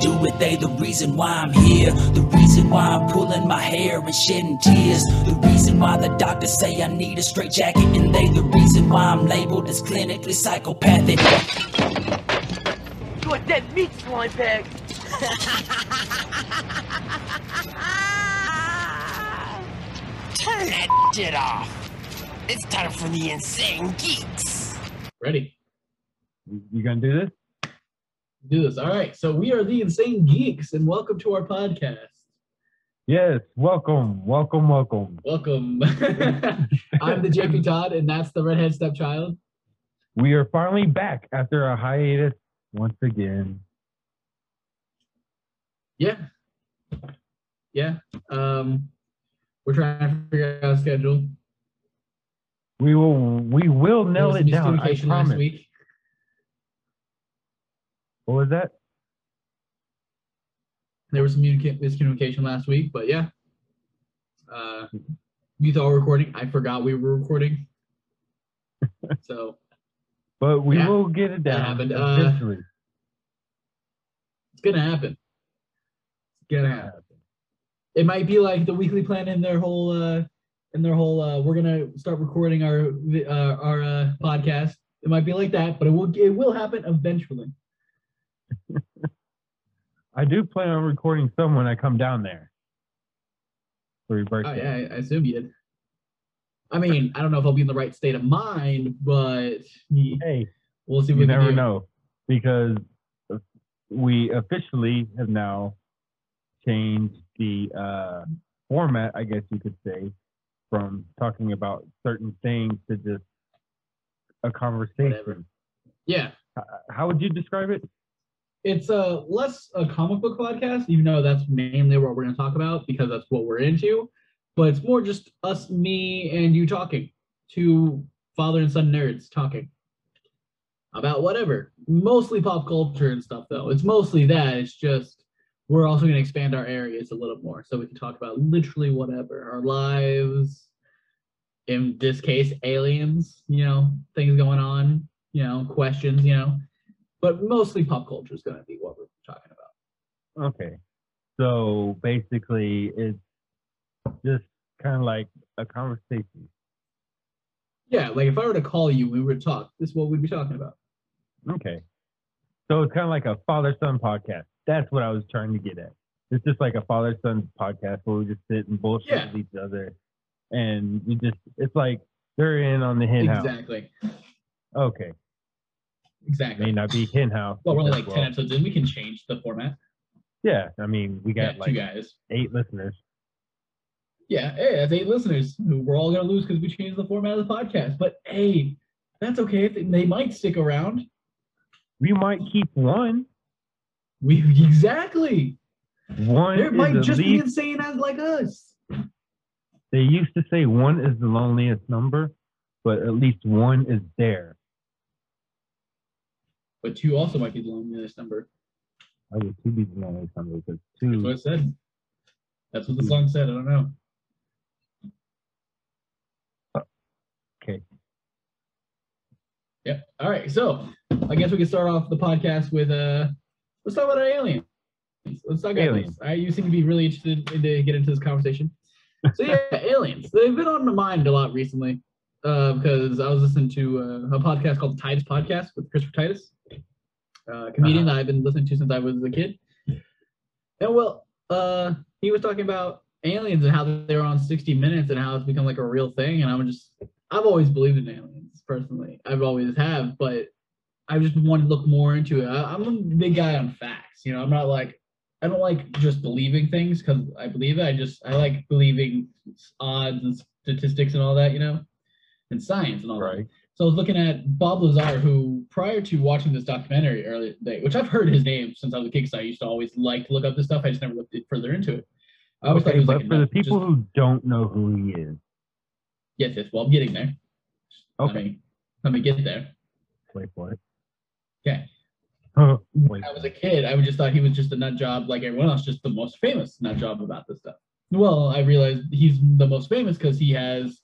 do it. They the reason why I'm here. The reason why I'm pulling my hair and shedding tears. The reason why the doctors say I need a straight jacket. And they the reason why I'm labeled as clinically psychopathic. You're a dead meat slime bag. Turn that shit off. It's time for the insane geeks. Ready? You, you gonna do this? Do this. All right. So we are the Insane Geeks, and welcome to our podcast. Yes. Welcome, welcome, welcome. Welcome. I'm the JP Todd, and that's the redhead stepchild. We are finally back after a hiatus once again. Yeah. Yeah. Um, we're trying to figure out a schedule. We will, we will nail it down. I promise. last week. What was that? There was some miscommunication last week, but yeah. Uh, we thought we were recording. I forgot we were recording. so But we Yeah, will get it down happened. Uh, it's gonna happen. It's gonna happen. It might be like the weekly plan in their whole uh in their whole uh we're gonna start recording our uh, our uh podcast. It might be like that, but it will it will happen eventually. I do plan on recording some when I come down there for your birthday. Oh, birthday. yeah, I, I assume you did. I mean, I don't know if I'll be in the right state of mind, but Hey, we'll see. you we never know because we officially have now changed the uh, format, I guess you could say, from talking about certain things to just a conversation. Whatever. Yeah, How would you describe it? It's a less a comic book podcast, even though that's mainly what we're going to talk about because that's what we're into. But it's more just us, me, and you talking, two father and son nerds talking about whatever. Mostly pop culture and stuff, though. It's mostly that. It's just we're also going to expand our areas a little more, so we can talk about literally whatever our lives. In this case, aliens. You know, things going on. You know, questions. You know but mostly pop culture is going to be what we're talking about. Okay. So basically, it's just kind of like a conversation. Yeah, like if I were to call you, we would talk. This is what we'd be talking about. Okay. So it's kind of like a father son podcast. That's what I was trying to get at. It's just like a father son podcast where we just sit and bullshit Yeah. with each other. And you just, it's like they're in on the hen house. exactly, Okay. Exactly. May not be hen house. well, we're like ten episodes in. We can change the format. Yeah. I mean, we Yeah, got like two guys. eight listeners. Yeah, hey, that's eight listeners who we're all gonna lose because we changed the format of the podcast. But hey, that's okay. They, might stick around. We might keep one. We exactly. One There might just be insane as like us. they used to say one is the loneliest number, but at least one is there. But two also might be the loneliest number. I would two be the loneliest number because That's what it said. That's what the song said. I don't know. Okay. Yep. All right. So I guess we can start off the podcast with uh let's talk about our aliens. Let's talk about Aliens. this. I you seem to be really interested in to get into this conversation. So yeah, aliens. They've been on my mind a lot recently. Uh, because I was listening to uh, a podcast called Titus Podcast with Christopher Titus, uh, a comedian that I've been listening to since I was a kid. And well, uh, he was talking about aliens and how they were on 60 Minutes and how it's become like a real thing. And I'm just, I've always believed in aliens personally. I've always have, but I just wanted to look more into it. I, I'm a big guy on facts. You know, I'm not like, I don't like just believing things because I believe it. I just, I like believing odds and statistics and all that, you know, and science and all that. So I was looking at Bob Lazar, who prior to watching this documentary earlier today, which I've heard his name since I was a kid, because I used to always like to look up this stuff. I just never looked it further into it. I always thought Okay, he was but like for the people Just- who don't know who he is, yes, yes. Well, I'm getting there. Let okay, me, let me get there. wait for it. Okay. When I was a kid, I would just thought he was just a nut job like everyone else, just the most famous nut job about this stuff. Well, I realized he's the most famous because he has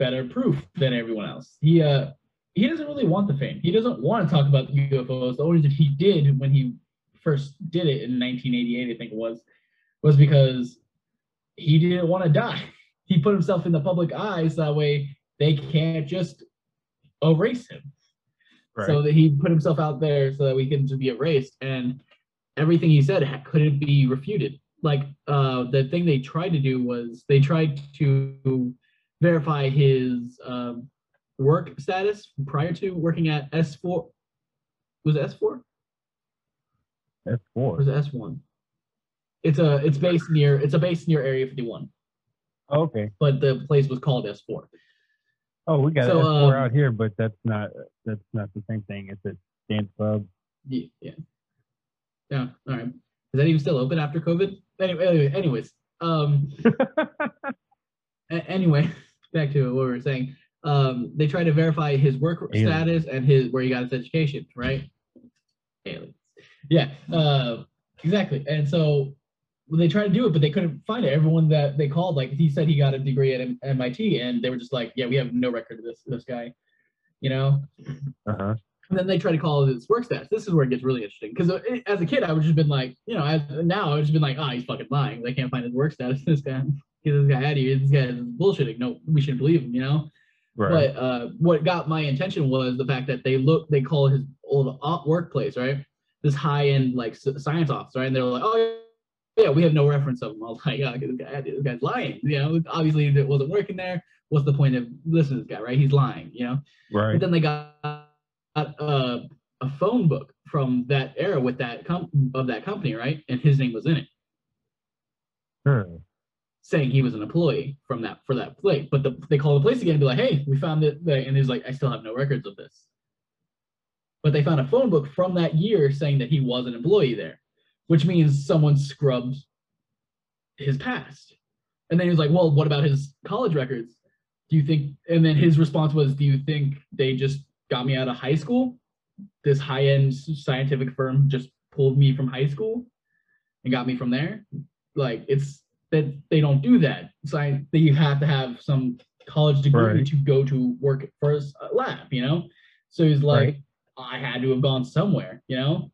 better proof than everyone else. He uh he doesn't really want the fame. He doesn't want to talk about UFOs. The only reason he did when he first did it in 1988, I think it was, was because he didn't want to die. He put himself in the public eye so that way they can't just erase him. Right. So that he put himself out there so that we can be erased, and everything he said couldn't be refuted. Like uh, the thing they tried to do was they tried to verify his um, work status prior to working at S4. Was it S4? That's Or four. was it S1? It's a it's based near it's a base near Area 51, Okay. but the place was called S4. Oh, we got So, S4 um, out here, but that's not that's not the same thing. It's a dance club. Yeah, yeah. Yeah. All right. Is that even still open after COVID? Anyway, anyway anyways, um, anyway, back to what we were saying. Um, they tried to verify his work Aliens. status and his where he got his education, right? Aliens. Yeah. Uh, exactly. And so they tried to do it, but they couldn't find it. Everyone that they called, like he said, he got a degree at M- MIT, and they were just like, "Yeah, we have no record of this this guy," you know. Uh-huh. And then they try to call his work stats. This is where it gets really interesting. Because as a kid, I would just been like, you know, as now I would just been like, ah, he's fucking lying. They can't find his work status. This guy, get this guy out of here. This guy is bullshitting. No, we shouldn't believe him. You know. Right. But uh, what got my attention was the fact that they look, they call his old workplace, right? This high end like science office, right? And they're like, oh yeah, we have no reference of him. I was like, oh, this, guy, this guy's lying. You know, obviously it wasn't working there. What's the point of listening to this guy, right? He's lying. You know. Right. But then they got uh, a phone book from that era with that com- of that company, right? And his name was in it, Sure. Saying he was an employee from that for that place. But the, they call the place again and be like, "Hey, we found it," and he's like, "I still have no records of this." But they found a phone book from that year saying that he was an employee there, which means someone scrubbed his past. And then he was like, "Well, what about his college records? Do you think?" And then his response was, "Do you think they just got me out of high school? This high-end scientific firm just pulled me from high school and got me from there? Like it's that they don't do that. Science, that you have to have some college degree Right. to go to work for a lab, you know. So he's like, I had to have gone somewhere, you know.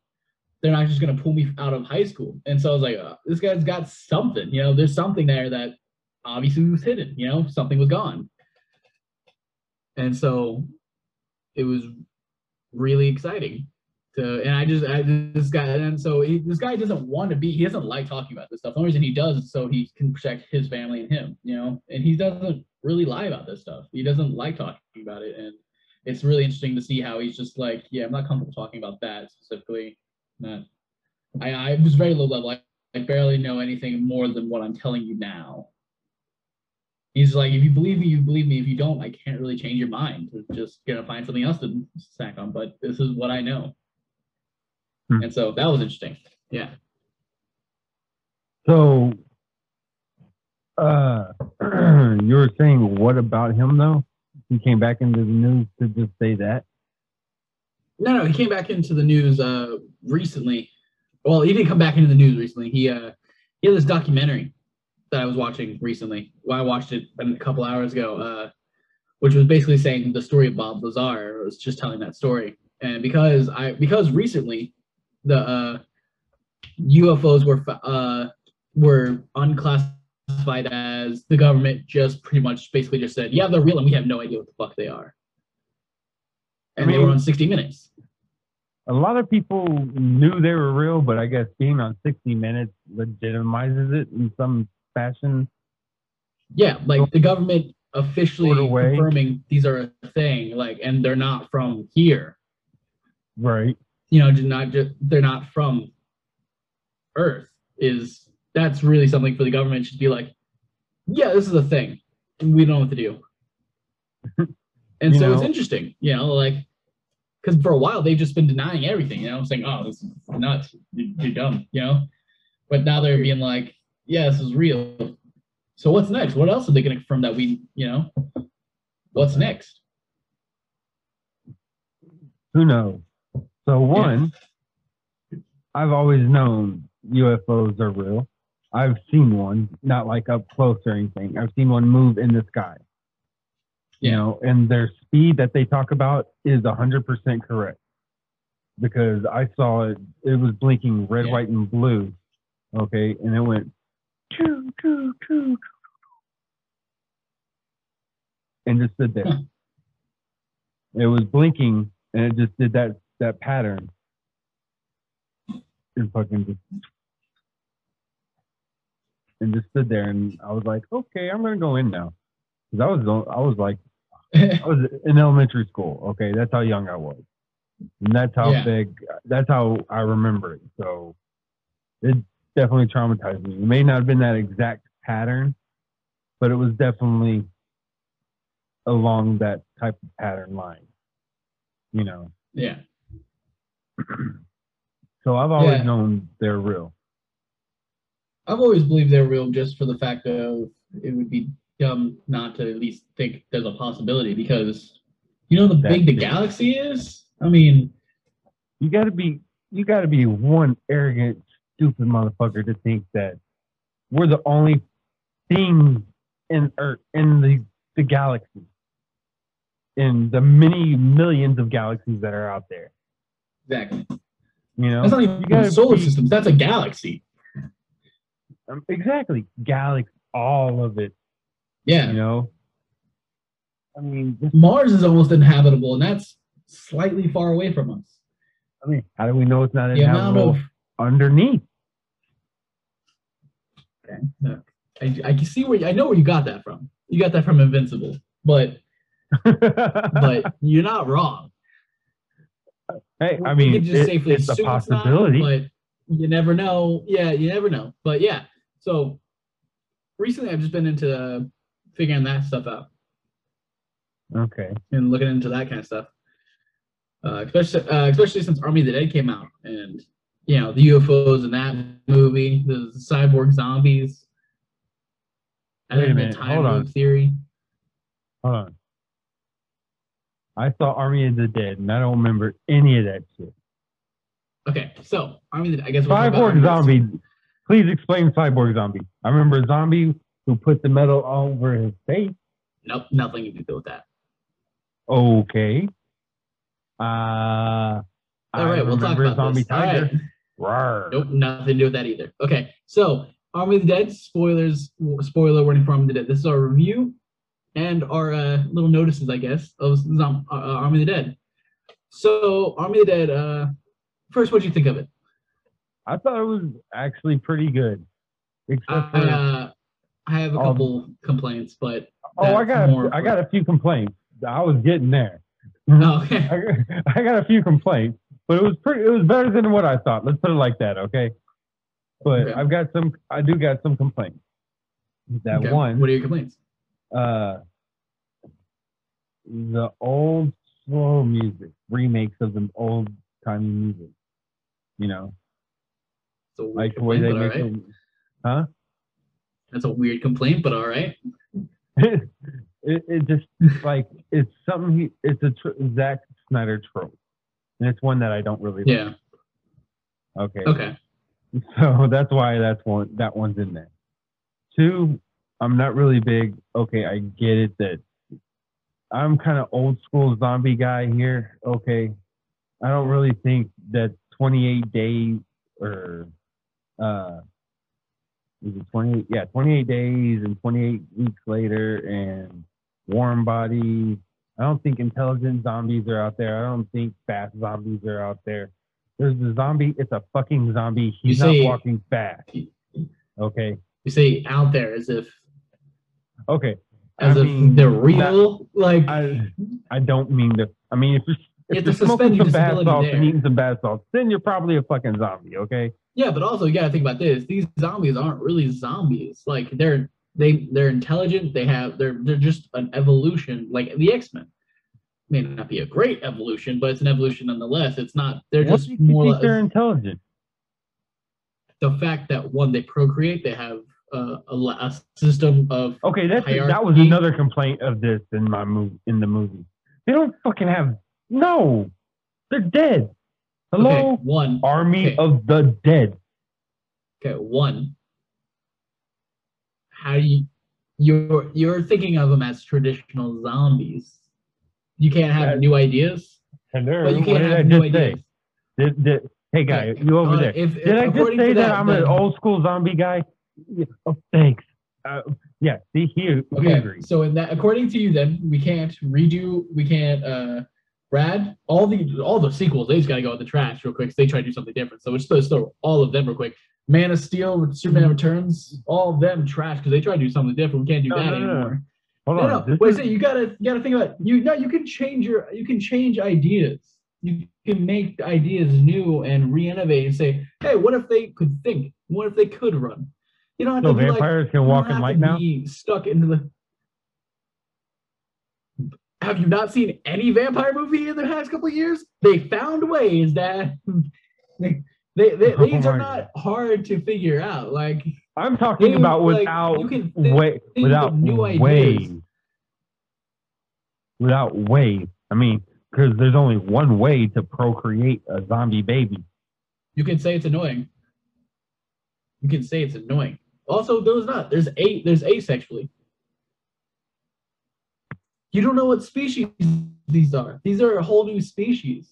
They're not just gonna pull me out of high school. And so I was like, uh, this guy's got something, you know. There's something there that obviously was hidden, you know. Something was gone. And so it was really exciting and i just I, this guy and so he, this guy doesn't want to be he doesn't like talking about this stuff the only reason he does is so he can protect his family and him you know and he doesn't really lie about this stuff he doesn't like talking about it and it's really interesting to see how he's just like yeah i'm not comfortable talking about that specifically not i i was very low level I, I barely know anything more than what i'm telling you now he's like, if you believe me, you believe me. If you don't, I can't really change your mind. Just gonna find something else to snack on. But this is what I know. Hmm. And so that was interesting. Yeah. So, uh, you were saying what about him though? He came back into the news to just say that. No, no, he came back into the news uh recently. Well, he didn't come back into the news recently. He uh he had this documentary that I was watching recently. Well, I watched it a couple hours ago, uh, which was basically saying the story of Bob Lazar. It was just telling that story. And because I because recently the uh UFOs were uh were unclassified as the government just pretty much basically just said, yeah, they're real and we have no idea what the fuck they are. And they were on 60 Minutes. A lot of people knew they were real, but I guess being on 60 Minutes legitimizes it in some fashion. Yeah, like the government officially confirming these are a thing, like, and they're not from here. Right. You know, not just they're not from Earth. Is that's really something for the government to be like, yeah, this is a thing. We don't know what to do. And You so it's interesting, you know, like because for a while they've just been denying everything, you know, saying, "Oh, this is nuts, you- you're dumb," you know. But now they're being like, "Yeah, this is real." So what's next? What else are they going to confirm that we, you know? What's next? Who knows? So one, I've always known UFOs are real. I've seen one, not like up close or anything. I've seen one move in the sky. You know, and their speed that they talk about is hundred percent correct. because I saw it. It was blinking red, Yeah. white, and blue. Okay, and it went choo choo choo, and just stood there. Huh. It was blinking, and it just did that that pattern. And fucking just and just stood there, and I was like, okay, I'm gonna go in now, because I was I was like I was in elementary school. Okay, that's how young I was, and that's how Yeah. big. That's how I remember it. So it definitely traumatized me. It may not have been that exact pattern, but it was definitely along that type of pattern line. You know, yeah. so I've always Yeah. known they're real. I've always believed they're real just for the fact of it would be dumb not to at least think there's a possibility because you know That big the galaxy is. I mean, You got to be you got to be one arrogant, stupid motherfucker to think that we're the only thing in Earth in the the galaxy, in the many millions of galaxies that are out there. Exactly. You know, That's not even you gotta solar be- systems. That's a galaxy. um, exactly galaxy, all of it. Yeah. You know, I mean, just, Mars is almost inhabitable, and that's slightly far away from us. I mean, how do we know it's not The inhabitable of underneath? I, I can see where I know where you got that from. You got that from Invincible, but but you're not wrong. Hey, I mean, can just it- safely it's a possibility. but you never know. Yeah, you never know. But yeah, so recently I've just been into figuring that stuff out okay. and looking into that kind of stuff. Uh, especially uh, especially since Army of the Dead came out, and you know the UFOs in that movie, the cyborg zombies. Wait a minute, time hold on. theory. Hold on. I saw Army of the Dead, and I don't remember any of that shit. Okay, so Army of the I guess we'll Cyborg Army of the- zombie. Please explain cyborg zombie. I remember a zombie who put the metal over his face. Nope, nothing to do with that. Okay. Uh, All right, we'll talk about zombie this. All right. tiger. Nope, nothing to do with that either. Okay, so Army of the Dead, spoilers, spoiler warning for Army of the Dead. This is our review and our uh, little notices, I guess, of Zom- uh, uh, Army of the Dead. So, Army of the Dead, uh, first, what do you think of it? I thought it was actually pretty good. Except I, for, uh, I have a Um, couple complaints, but oh, I got, a, I got a few complaints. I was getting there. oh, okay. I got, I got a few complaints, but it was pretty. It was better than what I thought. Let's put it like that, okay? But Okay. I've got some. I do got some complaints. That Okay, one, What are your complaints? Uh, the old slow music remakes of the old timey music. You know, It's a weird like the way they make right. them. That's a weird complaint, but all right. it, it just like it's something. He, it's a tr- Zack Snyder trope, and it's one that I don't really. like. Yeah. Okay. Okay. So that's why that's one that one's in there. Two, I'm not really big. Okay, I get it that I'm kind of old school zombie guy here. Okay, I don't really think that 28 days or uh, is it 28? Yeah, 28 days and 28 weeks later and warm bodies. I don't think intelligent zombies are out there. I don't think fast zombies are out there. There's a zombie. It's a fucking zombie. He's not walking fast. Okay. You say out there as if Okay. as I if mean, they're real. like I I don't mean to. I mean, if you're if you're smoking some bad salts and eating some bad salts, then you're probably a fucking zombie. Okay. Yeah, but also you gotta think about this. These zombies aren't really zombies. Like they're they they're intelligent. They have they're they're just an evolution, like the X Men. May not be a great evolution, but it's an evolution nonetheless. It's not. They're What just you more they're intelligent? the fact that one they procreate. They have uh, a, la- a system of Okay, that's that was another complaint of this in my movie in the movie. They don't fucking have no. They're dead. Hello, okay, one army okay. of the dead. Okay, one. How do you you're you're thinking of them as traditional zombies? You can't have That- new ideas, Hello, you can't have new ideas. Did, did, hey, guy, Okay, you over uh, there. If, Did I just say that, I'm then- an old school zombie guy? Yeah, Oh, thanks. Uh, yeah, see, here, we Okay, agree. so in that, according to you, then we can't redo. We can't. uh Brad, all the all the sequels, they just gotta go in the trash real quick. they try to do something different. So supposed to throw all of them real quick. Man of Steel, Superman. Returns, all of them trash because they try to do something different. We can't do No, that no, no, no. anymore. Hold No, on. no. Wait, is- so you gotta you gotta think about you. No, you can change your you can change ideas. You can make ideas new and re-innovate and say, hey, what if they could think? What if they could run? You don't have so to be like vampires can walk in light now? Stuck into the. Have you not seen any vampire movie in the past couple of years? They found ways that they, they, they Oh these are not hard to figure out. Like I'm talking They, about like, without can think- way, without of new ideas. ways. Without ways. I mean, because there's only one way to procreate a zombie baby. you can say it's annoying. You can say it's annoying. Also, there's not. There's eight. There's asexually. You don't know what species these are. These are a whole new species.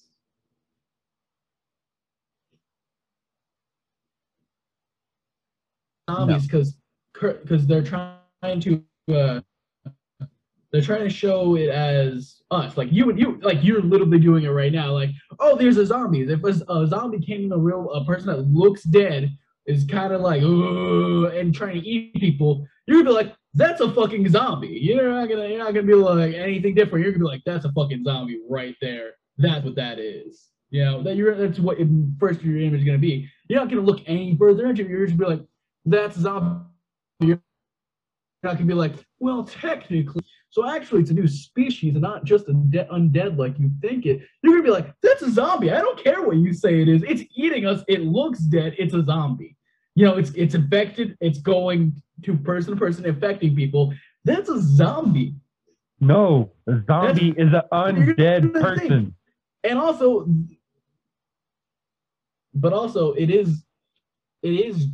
Zombies, because because they're trying to uh, they're trying to show it as us. Like you and you, like you're literally doing it right now. Like, oh, there's a zombie. If a, a zombie came in a real a person that looks dead is kind of like "Ugh," and trying to eat people, you're gonna be like, that's a fucking zombie. You're not gonna you're not gonna be like anything different. You're gonna be like, that's a fucking zombie right there. That's what that is. You know that you're that's what in- first your image is gonna be. You're not gonna look any further into it. You're just gonna be like, that's a zombie. You're not gonna be like, well, technically. So actually, it's a new species and not just a de- undead like you think it. You're gonna be like, that's a zombie. I don't care what you say it is. It's eating us. It looks dead. It's a zombie. You know, it's it's infected. It's going to person to person, infecting people. That's a zombie. No, a zombie is an undead person. And also, but also, it is it is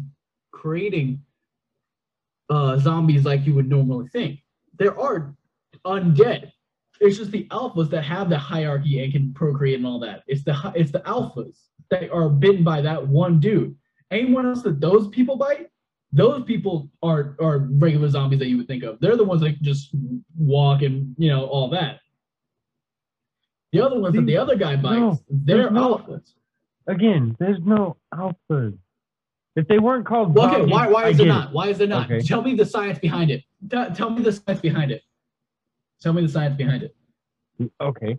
creating uh, zombies like you would normally think. There are undead. It's just the alphas that have the hierarchy and can procreate and all that. It's the it's the alphas that are bitten by that one dude. Anyone else that those people bite, those people are are regular zombies that you would think of. They're the ones that can just walk and you know all that. The other ones that the other guy bites, No, they're no- alphas. Again, there's no alphas. If they weren't called Well, okay, why why is there not? Why is there not? Okay. Tell me the science behind it. Tell, me the science behind it. Tell me the science behind it. Okay,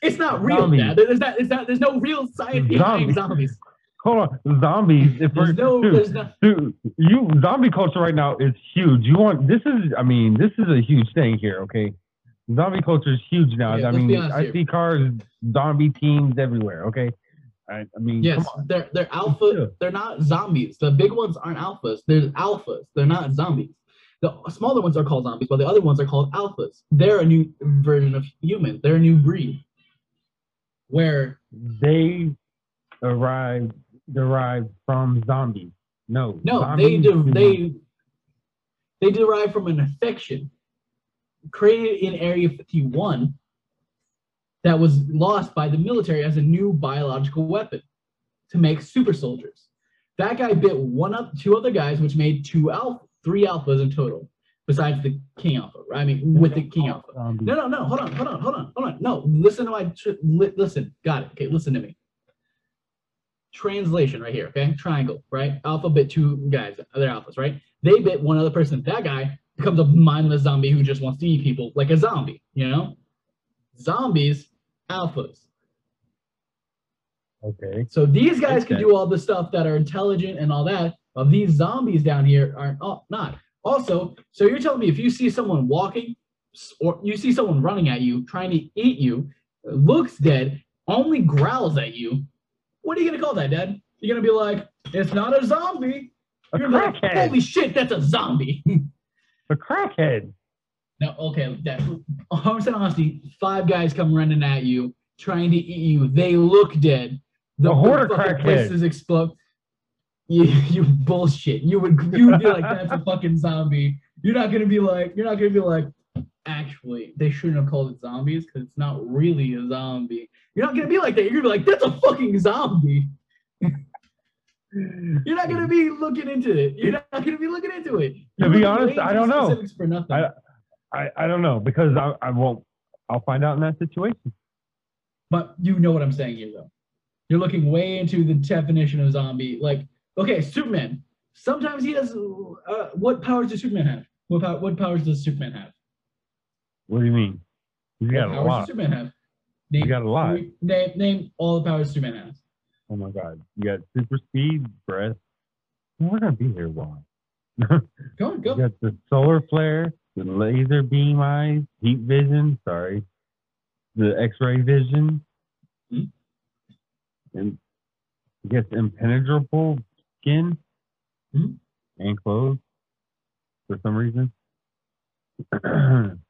It's not real. Dad. There's not. There's not. There's no real science behind Zombies. zombies. Hold on. Zombies. If There's no. dude, There's no. dude, you zombie culture right now is huge. You want this is I mean this is a huge thing here. Okay, zombie culture is huge now. Okay, I mean I see cars, zombie teams everywhere. Okay, I, I mean Yes, come on. they're they're alpha. They're not zombies. The big ones aren't alphas. They're alphas. They're not zombies. The smaller ones are called zombies, but the other ones are called alphas. They're a new version of human. They're a new breed. Where they arrived derived from zombies. No, No, zombies they de- they they derive from an infection created in Area 51 that was lost by the military as a new biological weapon to make super soldiers. That guy bit one up two other guys, which made two alpha, three alphas in total, besides the king alpha. Right? I mean, with the king alpha. No, no, no. Hold on, hold on, hold on, hold on. No, listen to my tr- li- listen. Got it. Okay, listen to me. Translation right here. Okay, triangle. Right, alpha bit two guys. Other alphas. Right. They bit one other person. That guy becomes a mindless zombie who just wants to eat people like a zombie. You know, zombies, alphas. Okay. So these guys can do all the stuff that are intelligent and all that. But these zombies down here are oh, not. Also, so you're telling me if you see someone walking or you see someone running at you, trying to eat you, looks dead, only growls at you, what are you gonna call that, Dad? You're gonna be like, it's not a zombie. A You're gonna like, crackhead. holy shit, that's a zombie. A crackhead. No, okay, Dad, 100% honesty, five guys come running at you, trying to eat you. They look dead. The A fucking crackheads. places explode. You, you bullshit. You would you would be like that's a fucking zombie. You're not gonna be like you're not gonna be like actually they shouldn't have called it zombies because it's not really a zombie. You're not gonna be like that. You're gonna be like, that's a fucking zombie. You're not gonna be looking into it. You're not gonna be looking into it. To You're be honest, I don't know. For nothing. I- I, I don't know because I, I won't. I'll find out in that situation. But you know what I'm saying here, though. You're looking way into the definition of zombie. Like, okay, Superman. Sometimes he has. Uh, what powers does Superman have? What, pow- what powers does Superman have? What do you mean? He's What got a powers lot. does Superman have? He's got a lot. Name, name all the powers Superman has. Oh my god. You got super speed, breath. We're gonna be here a while. Go on, go. You got the solar flare, the laser beam eyes, heat vision, sorry, the X-ray vision, Hmm. and I guess impenetrable skin Hmm. and clothes for some reason.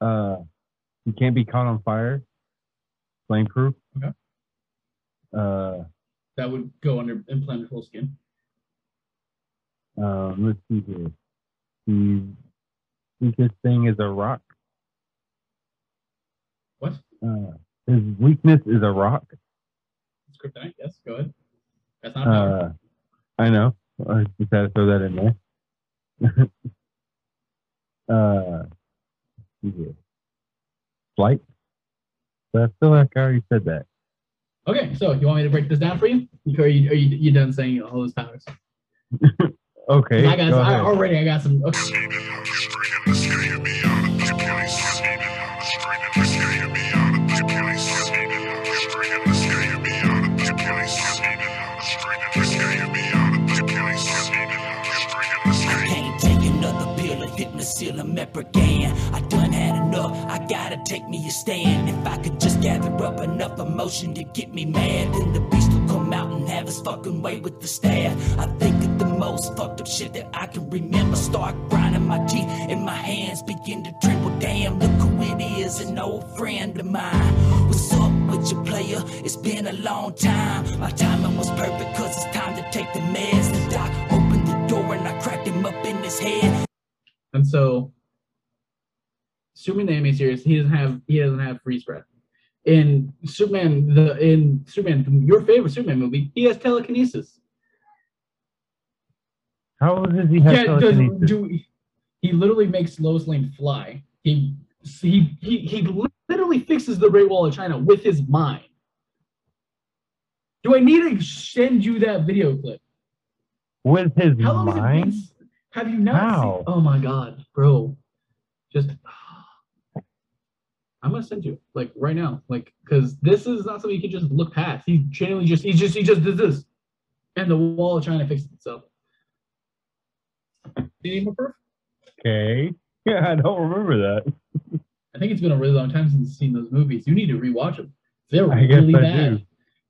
uh, you can't be caught on fire, flame proof. Okay. Uh, That would go under implantable skin. um, let's see here. The weakest thing is a rock. What? Uh, his weakness is a rock. It's kryptonite. Yes, go ahead. That's not a power. Uh, I know. I just had to throw that in there. uh, let's see here. Flight. But I feel like I already said that. Okay, so you want me to break this down for you? Or are you, are you, you done saying all those powers? Okay. I got go I, ahead. already. I got some. Okay. I can't take another pill of hypnosil again. I done enough, I gotta take me a stand. If I could just gather up enough emotion to get me mad, then the beast will come out and have his fucking way with the staff. I think of the most fucked up shit that I can remember. Start grinding my teeth and my hands begin to tremble. Damn, look who it is, an old friend of mine. What's up with your player? It's been a long time. My timing was perfect, cause it's time to take the meds. The doc opened the door and I cracked him up in his head. And so, Superman the anime series, he doesn't have he doesn't have freeze breath. In Superman, the in Superman, your favorite Superman movie, he has telekinesis. How does he have yeah, does, do he literally makes Lois Lane fly? He he he he literally fixes the Great Wall of China with his mind. Do I need to send you that video clip? With his How long has it mind? Have you not How? seen? Oh my god, bro! Just I'm gonna send you like right now, like because this is not something you can just look past. He genuinely just he just he just does this, and the wall of China fixes itself. Do you need more proof? Okay. Yeah, I don't remember that. I think it's been a really long time since I've seen those movies. You need to rewatch them. They're I really bad. do.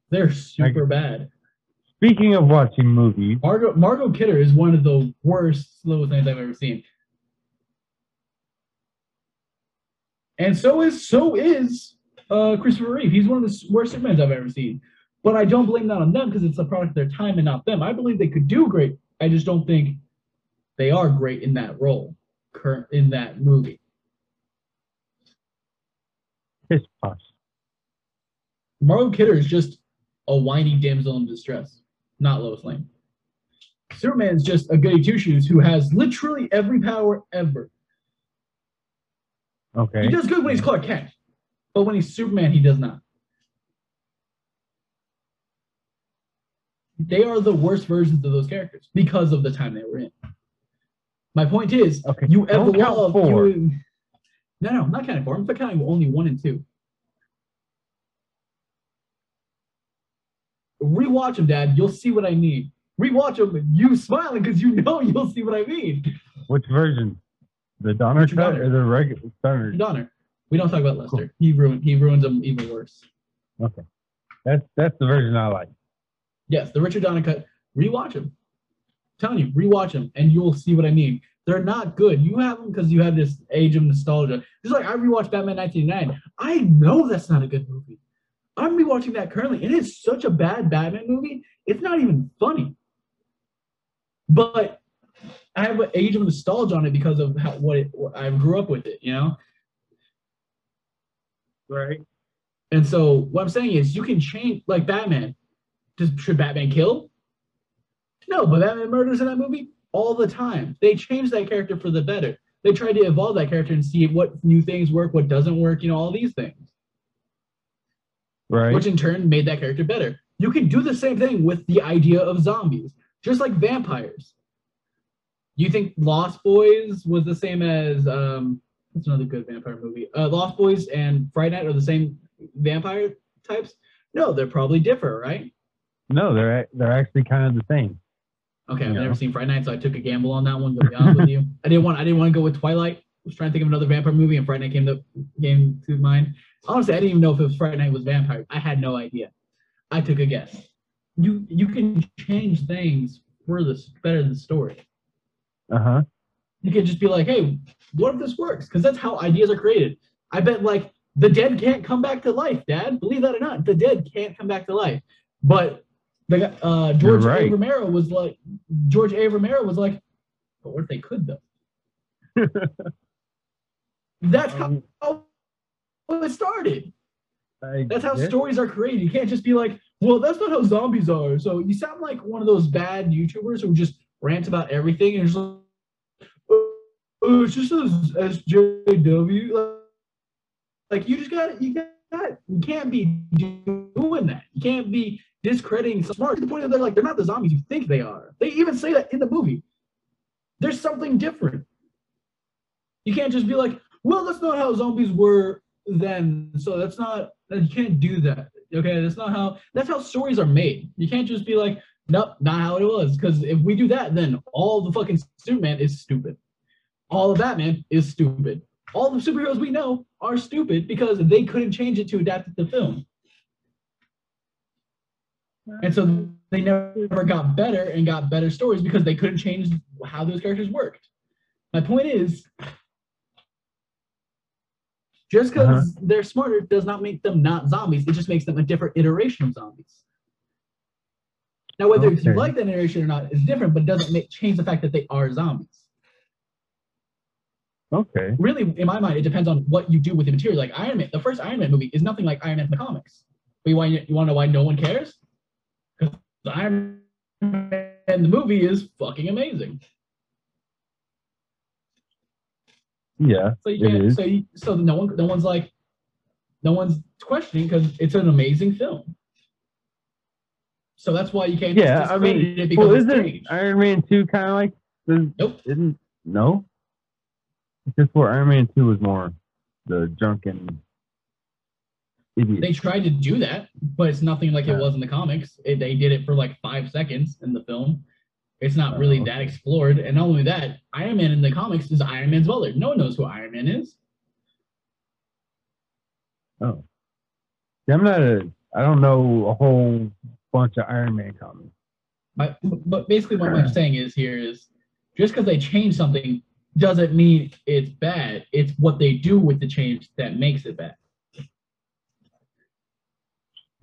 They're super bad. Speaking of watching movies, Margot Margot Kidder is one of the worst Lois Lanes I've ever seen. And so is so is uh, Christopher Reeve. He's one of the worst Supermans I've ever seen. But I don't blame that on them because it's a product of their time and not them. I believe they could do great. I just don't think they are great in that role, current in that movie. pish posh. Margot Kidder is just a whiny damsel in distress, not Lois Lane. Superman's just a goody two shoes who has literally every power ever. Okay. He does good when he's Clark Kent, but when he's Superman, he does not. They are the worst versions of those characters because of the time they were in. My point is, Okay, you evolve. four. You, no, no, I'm not counting four. I'm counting only one and two. Rewatch them, Dad. You'll see what I mean. Rewatch them. You smiling because you know you'll see what I mean. Which version? The Donner Richard cut Donner. or the regular Donner? Donner. We don't talk about Lester. He ruined. He ruins them even worse. Okay. That's that's the version I like. Yes, the Richard Donner cut. Rewatch them. telling you, rewatch them, and you'll see what I mean. They're not good. You have them because you have this age of nostalgia. Just like I rewatched Batman 1989. I know that's not a good movie. I'm rewatching that currently, and it's such a bad Batman movie. It's not even funny. But I have an age of nostalgia on it because of how what, it, what I grew up with it. You know. Right. And so what I'm saying is you can change like Batman. Does should Batman kill? No, but Batman murders in that movie all the time. They change that character for the better. They try to evolve that character and see what new things work, what doesn't work, you know, all these things. Right. Which in turn made that character better. You can do the same thing with the idea of zombies, just like vampires. You think Lost Boys was the same as um what's another good vampire movie? Uh Lost Boys and Fright Night are the same vampire types? No, they're probably different, right? no, they're they're actually kind of the same. Okay, I've never seen Fright Night, so I took a gamble on that one. To be honest with you, I didn't want I didn't want to go with Twilight. I was trying to think of another vampire movie, and Fright Night came to came to mind. Honestly, I didn't even know if it was Fright Night was vampire. I had no idea. I took a guess. You you can change things for the better than the story. Uh huh. You can just be like, hey, what if this works? Because that's how ideas are created. I bet like the dead can't come back to life, Dad. Believe that or not, the dead can't come back to life. But the uh, George A. Romero was like, George A. Romero was like, but what if they could though? That's how how it started. That's how stories are created. You can't just be like, well, that's not how zombies are. So you sound like one of those bad YouTubers who just rants about everything and just oh, oh, it's just as SJW. Like you just got you got you can't be doing that. You can't be discrediting smart to the point that they're like they're not the zombies you think they are. They even say that in the movie. There's something different. You can't just be like, well, that's not how zombies were then. So that's not you can't do that. Okay, that's not how that's how stories are made. You can't just be like, nope, not how it was. Because if we do that, then all the fucking Superman is stupid. All of Batman is stupid. All the superheroes we know are stupid because they couldn't change it to adapt it to film. And so they never got better and got better stories because they couldn't change how those characters worked. My point is, just uh-huh. because they're smarter does not make them not zombies. It just makes them a different iteration of zombies. Now, whether if you like that iteration or not is different, but doesn't make change the fact that they are zombies. Okay. Really, in my mind, it depends on what you do with the material. Like Iron Man, the first Iron Man movie is nothing like Iron Man in the comics. But you want you want to know why no one cares? Because Iron Man the movie is fucking amazing. Yeah. So you can't, so you, so no one no one's like no one's questioning because it's an amazing film. So that's why you can't. just Yeah. I mean, it because well, isn't. Iron Man two kind of like the Nope. Isn't no? Because for Iron Man two was more the drunken idiot. They tried to do that, but it's nothing like Yeah. it was in the comics. It, they did it for like five seconds in the film. It's not really Oh, that explored. And not only that, Iron Man in the comics is Iron Man's brother. No one knows who Iron Man is. oh, I'm not a. I don't know a whole bunch of Iron Man comics. But, but basically, what I'm saying is here is just because they change something doesn't mean it's bad. It's what they do with the change that makes it bad.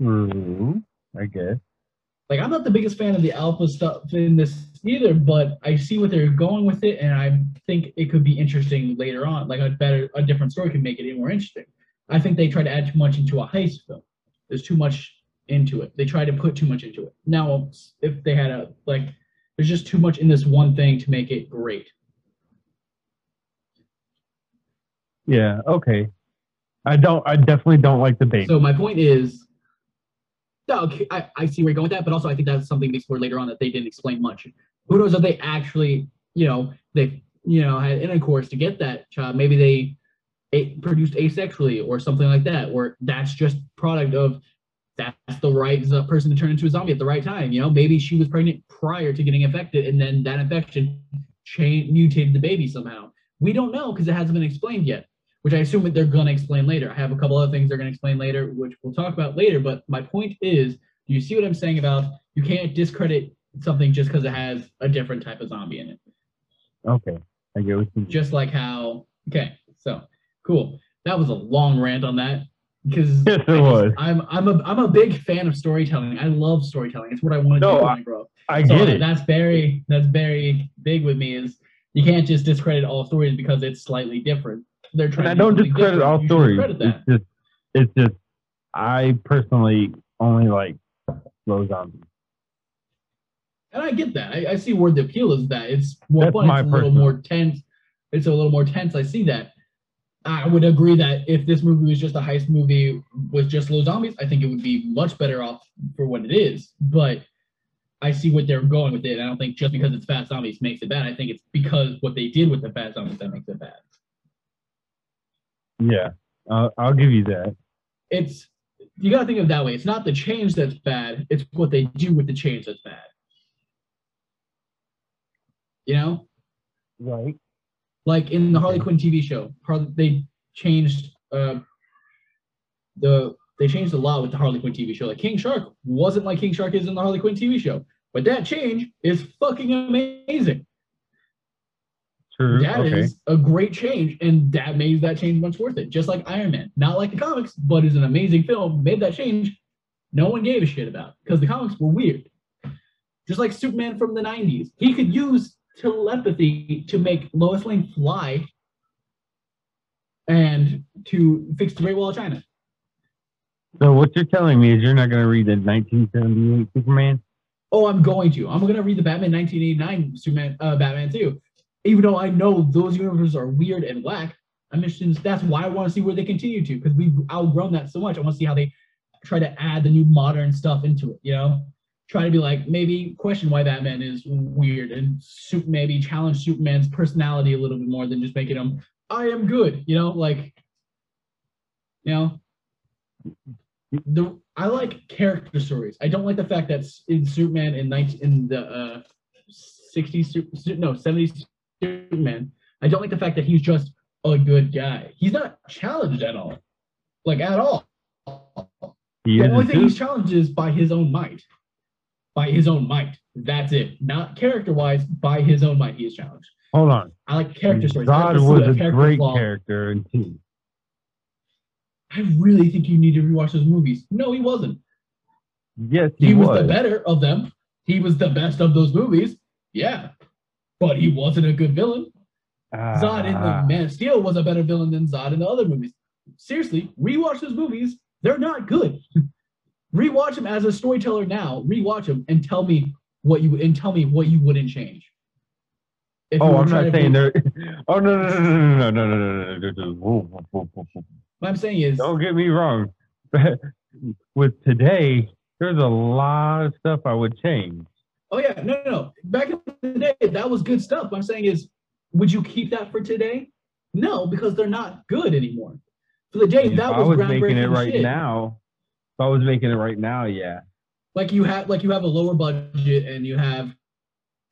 True, I guess. Like I'm not the biggest fan of the alpha stuff in this either, but I see what they're going with it, and I think it could be interesting later on. Like a better, a different story could make it even more interesting. I think they try to add too much into a heist film. There's too much into it. They try to put too much into it. Now, if they had a like, there's just too much in this one thing to make it great. Yeah. Okay. I don't. I definitely don't like the baby. So my point is, no, okay, I, I see where you're going with that, but also I think that's something they explored later on that they didn't explain much. Who knows if they actually, you know, they, you know, had intercourse to get that child. Maybe they it produced asexually or something like that, or that's just product of that's the right person to turn into a zombie at the right time. You know, maybe she was pregnant prior to getting infected, and then that infection changed, mutated the baby somehow. We don't know because it hasn't been explained yet which I assume they're going to explain later. I have a couple other things they're going to explain later, which we'll talk about later. But my point is, do you see what I'm saying about you can't discredit something just because it has a different type of zombie in it? okay. I get what you mean. Just like how, okay, so cool. That was a long rant on that because Yes, it was. I'm I'm a I'm a big fan of storytelling. I love storytelling. It's what I want to No, do when I- I grow up. I So get it. That's very that's very big with me. Is you can't just discredit all stories because it's slightly different. They're trying. I don't discredit all stories. It's just, it's just I personally only like slow zombies. And I get that. I, I see where the appeal is that it's more That's fun. It's a little personal- more tense. It's a little more tense. I see that. I would agree that if this movie was just a heist movie with just low zombies, I think it would be much better off for what it is. But I see what they're going with it. I don't think just because it's fast zombies makes it bad. I think it's because what they did with the fast zombies that makes it bad. Yeah, uh, I'll give you that. It's you gotta think of it that way. It's not the change that's bad, it's what they do with the change that's bad. You know? Right. like in the Harley Quinn TV show. Harley, they changed uh, the they changed a lot with the Harley Quinn TV show. Like King Shark wasn't like King Shark is in the Harley Quinn TV show, but that change is fucking amazing. True. That is okay. a great change, and that made that change much worth it. Just like Iron Man, not like the comics, but is an amazing film. Made that change, no one gave a shit about because the comics were weird. Just like Superman from the '90s, he could use telepathy to make Lois Lane fly, and to fix the Great Wall of China. So what you're telling me is you're not going to read the 1978 Superman? Oh, I'm going to. I'm gonna read the Batman 1989 Superman, uh, Batman too. Even though I know those universes are weird and whack, I'm interested. In, that's why I want to see where they continue to, because we've outgrown that so much. I want to see how they try to add the new modern stuff into it. You know, try to be like maybe question why Batman is weird and suit maybe challenge Superman's personality a little bit more than just making him I am good. You know, like you know. The I like character stories. I don't like the fact that in Superman in 19 in the uh 60s Su- Su- no 70s Superman, I don't like the fact that he's just a good guy. He's not challenged at all. Like at all. He the only thing he's challenged is by his own might. By his own might. That's it. Not character wise, by his own might he is challenged. Hold on. I like character stories. I like was a a character great flaw. character in two. I really think you need to rewatch those movies. No, he wasn't. Yes, he, he was, was. the better of them. He was the best of those movies. Yeah. But he wasn't a good villain. Zod in the Ah, Man of Steel was a better villain than Zod in the other movies. Seriously, rewatch those movies. They're not good. rewatch them as a storyteller now. Rewatch them and tell me what you and tell me what you wouldn't change. If Oh, I'm not saying re- they're. Oh no no no no no no no no no. What I'm saying is, Don't get me wrong. With today, there's a lot of stuff I would change. Oh yeah, no, no, no. Back in the day, that was good stuff. What I'm saying is, would you keep that for today? No, because they're not good anymore. For the day, If that I was, was making it right shit. now, if I was making it right now, yeah. like you have like you have a lower budget and you have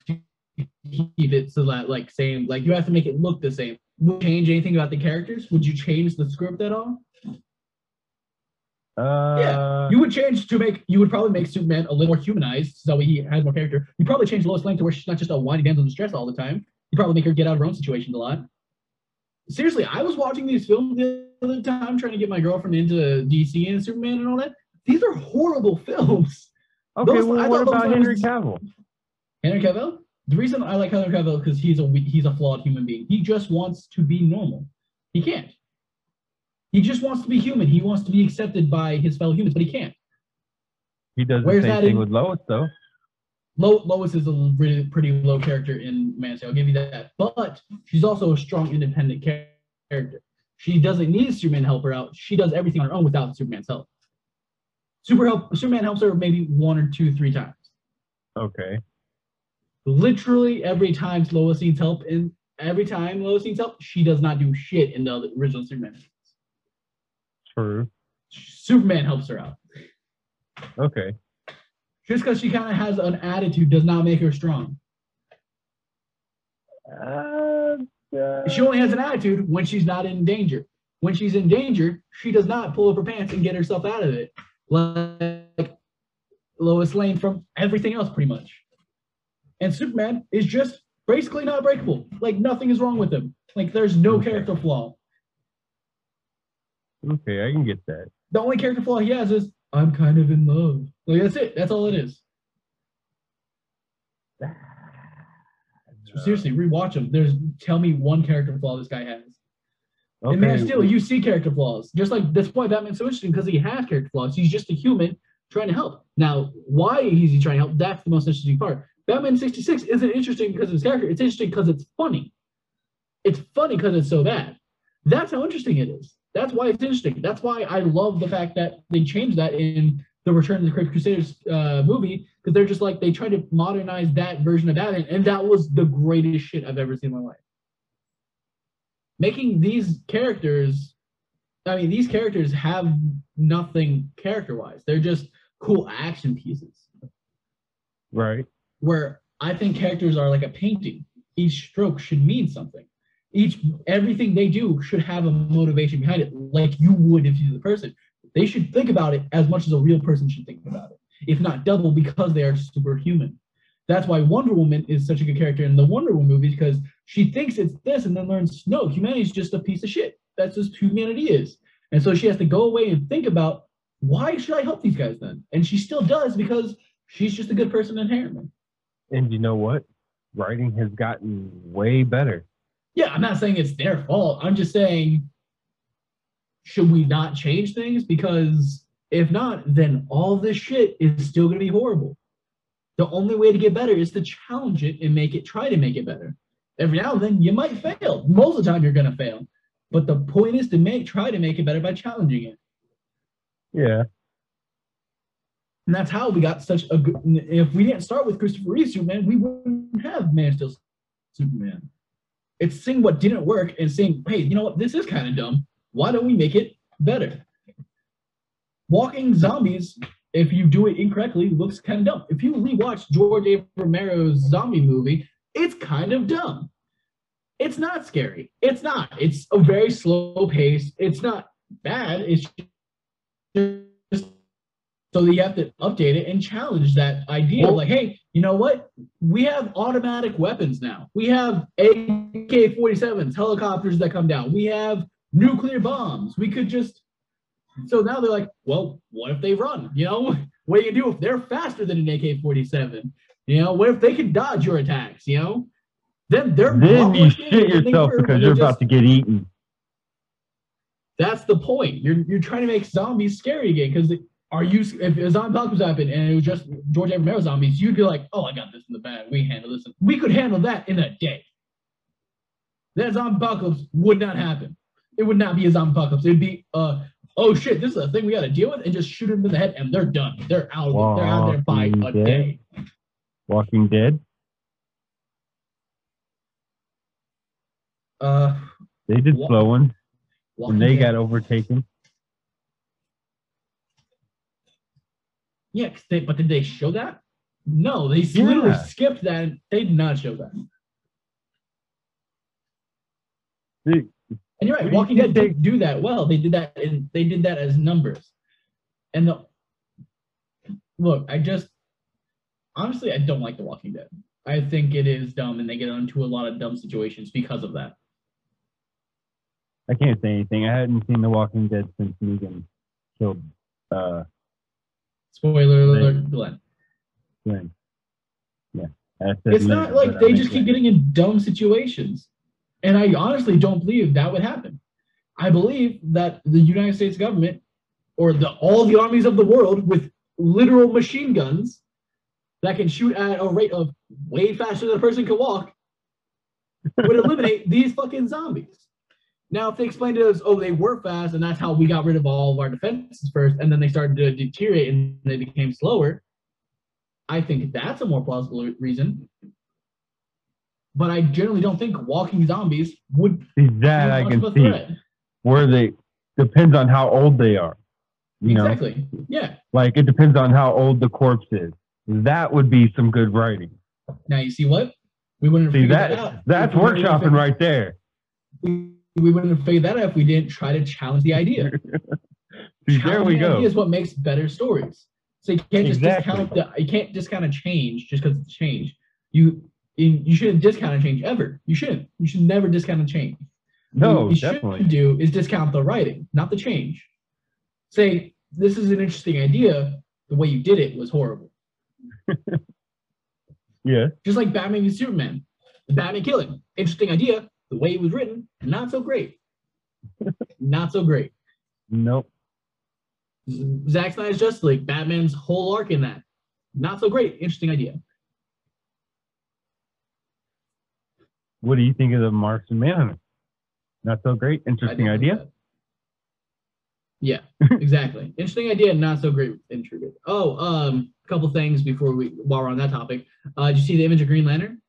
to keep it so that like same like you have to make it look the same would change anything about the characters would you change the script at all Uh, you would change to make you would probably make superman a little more humanized so he has more character you probably change lois lane to where she's not just a whiny damsel in distress all the time you probably make her get out of her own situations a lot seriously i was watching these films the other time trying to get my girlfriend into dc and superman and all that these are horrible films okay, those- well, what about Henry Cavill? Henry Cavill. The reason I like Henry Cavill because he's a he's a flawed human being. He just wants to be normal. He can't. He just wants to be human. He wants to be accepted by his fellow humans, but he can't. He does Where's the same thing in- with Lois, though. Lo- Lois is a really pretty low character in Man of I'll give you that. But she's also a strong, independent char- character. She doesn't need Superman to help her out. She does everything on her own without Superman's help. Super help. Superman helps her maybe one or two, three times. Okay. literally every time Lois needs help and every time Lois needs help, she does not do shit in the original Superman. True. Superman helps her out. Okay. Just because she kind of has an attitude does not make her strong. Uh, uh, She only has an attitude when she's not in danger. When she's in danger, she does not pull up her pants and get herself out of it. Like Lois Lane from everything else, pretty much. And Superman is just basically not breakable. Like nothing is wrong with him. Like there's no character flaw. Okay, I can get that. the only character flaw he has is I'm kind of in love. Like that's it. That's all it is. So seriously, rewatch him. There's tell me one character flaw this guy has. In Man of Steel, you see character flaws. Just like that's why Batman's so interesting because he has character flaws. He's just a human trying to help. Now, why is he trying to help? That's the most interesting part. Batman 66 isn't interesting because of his character. It's interesting because it's funny. It's funny because it's so bad. That's how interesting it is. That's why it's interesting. That's why I love the fact that they changed that in the Return of the Crusaders uh, movie because they're just like they tried to modernize that version of Batman, and that was the greatest shit I've ever seen in my life. Making these characters, I mean, these characters have nothing character-wise. They're just cool action pieces. Right. Where I think characters are like a painting. Each stroke should mean something. Each everything they do should have a motivation behind it, like you would if you're the person. They should think about it as much as a real person should think about it, if not double, because they are superhuman. That's why Wonder Woman is such a good character in the Wonder Woman movies because she thinks it's this and then learns no, humanity is just a piece of shit. That's just humanity is. And so she has to go away and think about why should I help these guys then? And she still does because she's just a good person inherently. And you know what? Writing has gotten way better. Yeah, I'm not saying it's their fault. I'm just saying, should we not change things? Because if not, then all this shit is still going to be horrible. The only way to get better is to challenge it and make it, try to make it better. Every now and then you might fail. Most of the time you're going to fail. But the point is to make, try to make it better by challenging it. Yeah. And that's how we got such a good. If we didn't start with Christopher Reeve Superman, we wouldn't have Man Steel Superman. It's seeing what didn't work and saying, hey, you know what? This is kind of dumb. Why don't we make it better? Walking zombies, if you do it incorrectly, looks kind of dumb. If you rewatch George A. Romero's zombie movie, it's kind of dumb. It's not scary. It's not. It's a very slow pace. It's not bad. It's just so you have to update it and challenge that idea. Well- like, hey, you know what? We have automatic weapons now. We have AK 47s, helicopters that come down. We have nuclear bombs. We could just. So now they're like, well, what if they run? You know, what do you do if they're faster than an AK 47? You know, what if they can dodge your attacks? You know, then they're Then you shit yourself because you're they're about to get eaten. that's the point. You're you're trying to make zombies scary again because are you if a zombie apocalypse happened and it was just George A. Romero zombies, you'd be like, oh, I got this in the bag. We handle this. We could handle that in a day. That zombie apocalypse would not happen. It would not be a zombie apocalypse. It'd be uh oh shit, this is a thing we got to deal with, and just shoot them in the head, and they're done. They're out. Of they're out there by Walking a Dead? day. Walking Dead. Uh, They did Wa- slow one Walking and they Dead. got overtaken. Yeah, they, but did they show that? No, they literally skipped that. They did not show that. Dude, And you're right, What do you Walking Dead did do that well. They did that and they did that as numbers. And the look, I just honestly I don't like The Walking Dead. I think it is dumb and they get into a lot of dumb situations because of that. I can't say anything. I hadn't seen The Walking Dead since Negan killed uh Spoiler alert, Glenn. Glenn. Yeah. It's not like they just keep getting in dumb situations. And I honestly don't believe that would happen. I believe that the United States government or the all the armies of the world with literal machine guns that can shoot at a rate of way faster than a person can walk would eliminate these fucking zombies. Now, if they explained to us, oh, they were fast and that's how we got rid of all of our defenses first, and then they started to deteriorate and they became slower, I think that's a more plausible reason. But I generally don't think walking zombies would See, be that I can see. threat. Where they depends on how old they are. You know, Exactly. Yeah. like it depends on how old the corpse is. That would be some good writing. Now you see what? We wouldn't See that that's We workshopping right there. figured- We wouldn't have figured that out if we didn't try to challenge the idea. There we the go. idea is what makes better stories. So you can't just Exactly. discount the you can't discount a change just because it's a change. You you you shouldn't discount a change ever. You shouldn't. You should never discount a change. No, what you definitely. should do is discount the writing, not the change. Say this is an interesting idea. The way you did it was horrible. Yeah. Just like Batman and Superman, the Batman killing, interesting idea. The way it was written, not so great. Not so great. Nope. Zack Snyder's Justice League, Batman's whole arc in that. Not so great. Interesting idea. What do you think of the Martian Manhunter? Not so great. Interesting idea. Yeah, exactly. Interesting idea, not so great. Intrigued. Oh, um, a couple things before we while we're on that topic. Uh, did you see the image of Green Lantern?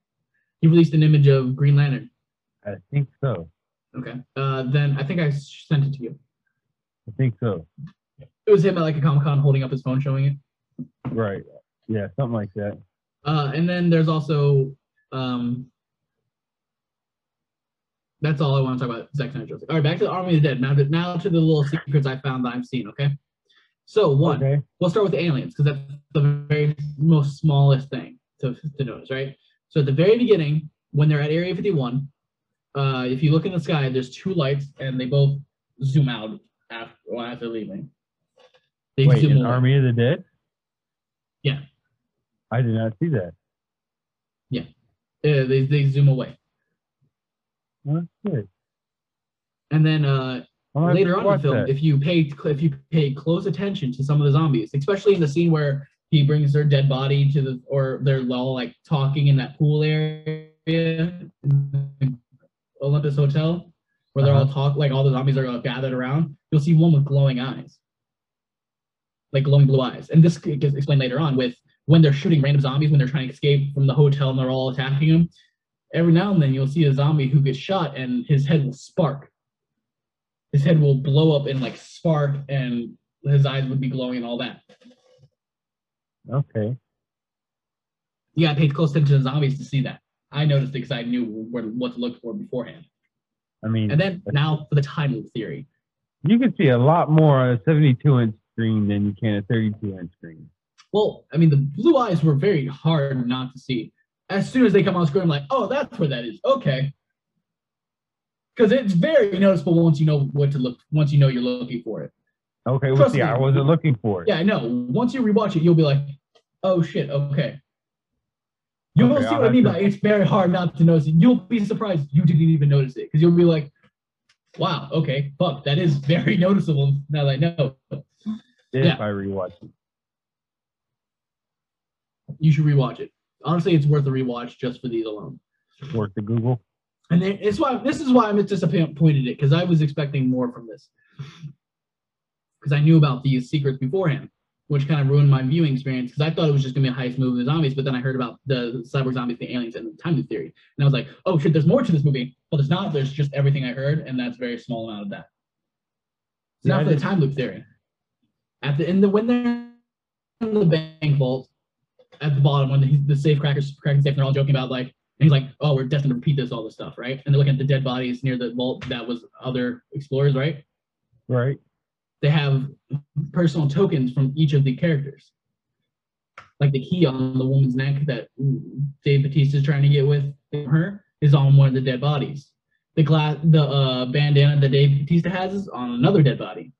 He released an image of Green Lantern. I think so. Okay. Uh, then I think I sent it to you. I think so. It was him at like a Comic Con holding up his phone showing it. Right. Yeah, something like that. Uh, and then there's also um, that's all I want to talk about. Zack Snyder. All right, back to the Army of the Dead. Now, to, now to the little secrets I found that I've seen. Okay. So one, Okay. we'll start with aliens because that's the very most smallest thing to, to notice, right? So at the very beginning, when they're at Area 51, uh, if you look in the sky, there's two lights and they both zoom out after, well, after leaving. They Wait, zoom an away. Army of the Dead? Yeah. I did not see that. Yeah, they, they zoom away. Well, that's good. And then uh, later on in the film, that. if you pay if you pay close attention to some of the zombies, especially in the scene where he brings their dead body to the or they're all like talking in that pool area in the Olympus Hotel, where they're all uh-huh. talk like all the zombies are all gathered around, you'll see one with glowing eyes. Like glowing blue eyes. And this gets explained later on with when they're shooting random zombies when they're trying to escape from the hotel and they're all attacking them. Every now and then you'll see a zombie who gets shot and his head will spark his head will blow up and like spark and his eyes would be glowing and all that. Okay. You gotta pay close attention to the zombies to see that. I noticed it because I knew where, what to look for beforehand. I mean, And then uh, now for the time loop theory. you can see a lot more on a 72 inch screen than you can a 32 inch screen. Well, I mean, the blue eyes were very hard not to see. As soon as they come on screen, I'm like, oh, that's where that is. Okay. Because it's very noticeable once you know what to look, once you know you're looking for it. Okay, well, Trust see, me. I wasn't looking for it. Yeah, I know. Once you rewatch it, you'll be like, oh shit, okay. You'll Okay, see I'll what I mean to- by it's very hard not to notice it. You'll be surprised you didn't even notice it because you'll be like, wow, okay, fuck, that is very noticeable now that I know. If yeah. I rewatch it. You should rewatch it. Honestly, it's worth a rewatch just for these alone. Worth the Google. And then it's why this is why I'm disappointed it because I was expecting more from this. Because I knew about these secrets beforehand, which kind of ruined my viewing experience. Because I thought it was just gonna be a heist movie with zombies, but then I heard about the cyber zombies, the aliens, and the time loop theory, and I was like, oh shit, there's more to this movie. Well, there's not. There's just everything I heard, and that's a very small amount of that. It's Yeah, not I for the time loop theory. At the end, the when they're in the bank vault, at the bottom when the, the safe crackers cracking safe, and they're all joking about like, and he's like, "Oh, we're destined to repeat this, all this stuff, right?" And they're looking at the dead bodies near the vault that was other explorers, right? Right. They have personal tokens from each of the characters, like the key on the woman's neck that Dave Batista is trying to get with her is on one of the dead bodies. The glass, the uh, bandana that Dave Batista has is on another dead body,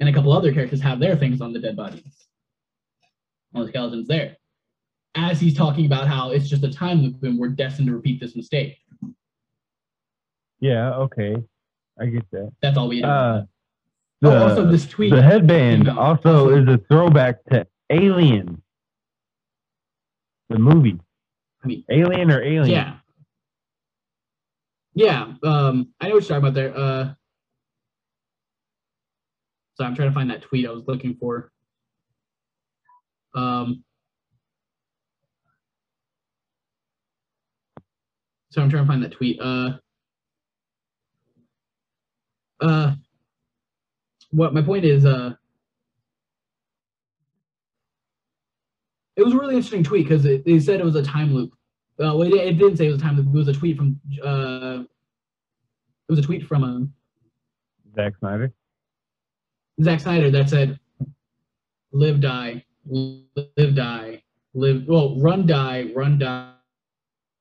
and a couple other characters have their things on the dead bodies. On the skeletons there as he's talking about how it's just a time loop and we're destined to repeat this mistake. Yeah, okay. I get that. That's all we. Uh, oh, the, also this tweet. the headband also is a throwback to Alien. The movie. I mean, Alien or Alien? yeah. Yeah, um, I know what you're talking about there. Uh, so I'm trying to find that tweet I was looking for. Um, so I'm trying to find that tweet. Uh, uh, what my point is, uh, it was a really interesting tweet because they said it was a time loop. Uh, well, it, it didn't say it was a time loop. It was a tweet from. Uh, it was a tweet from uh, Zack Snyder. Zack Snyder that said, "Live, die, live, die, live. Well, run, die, run, die,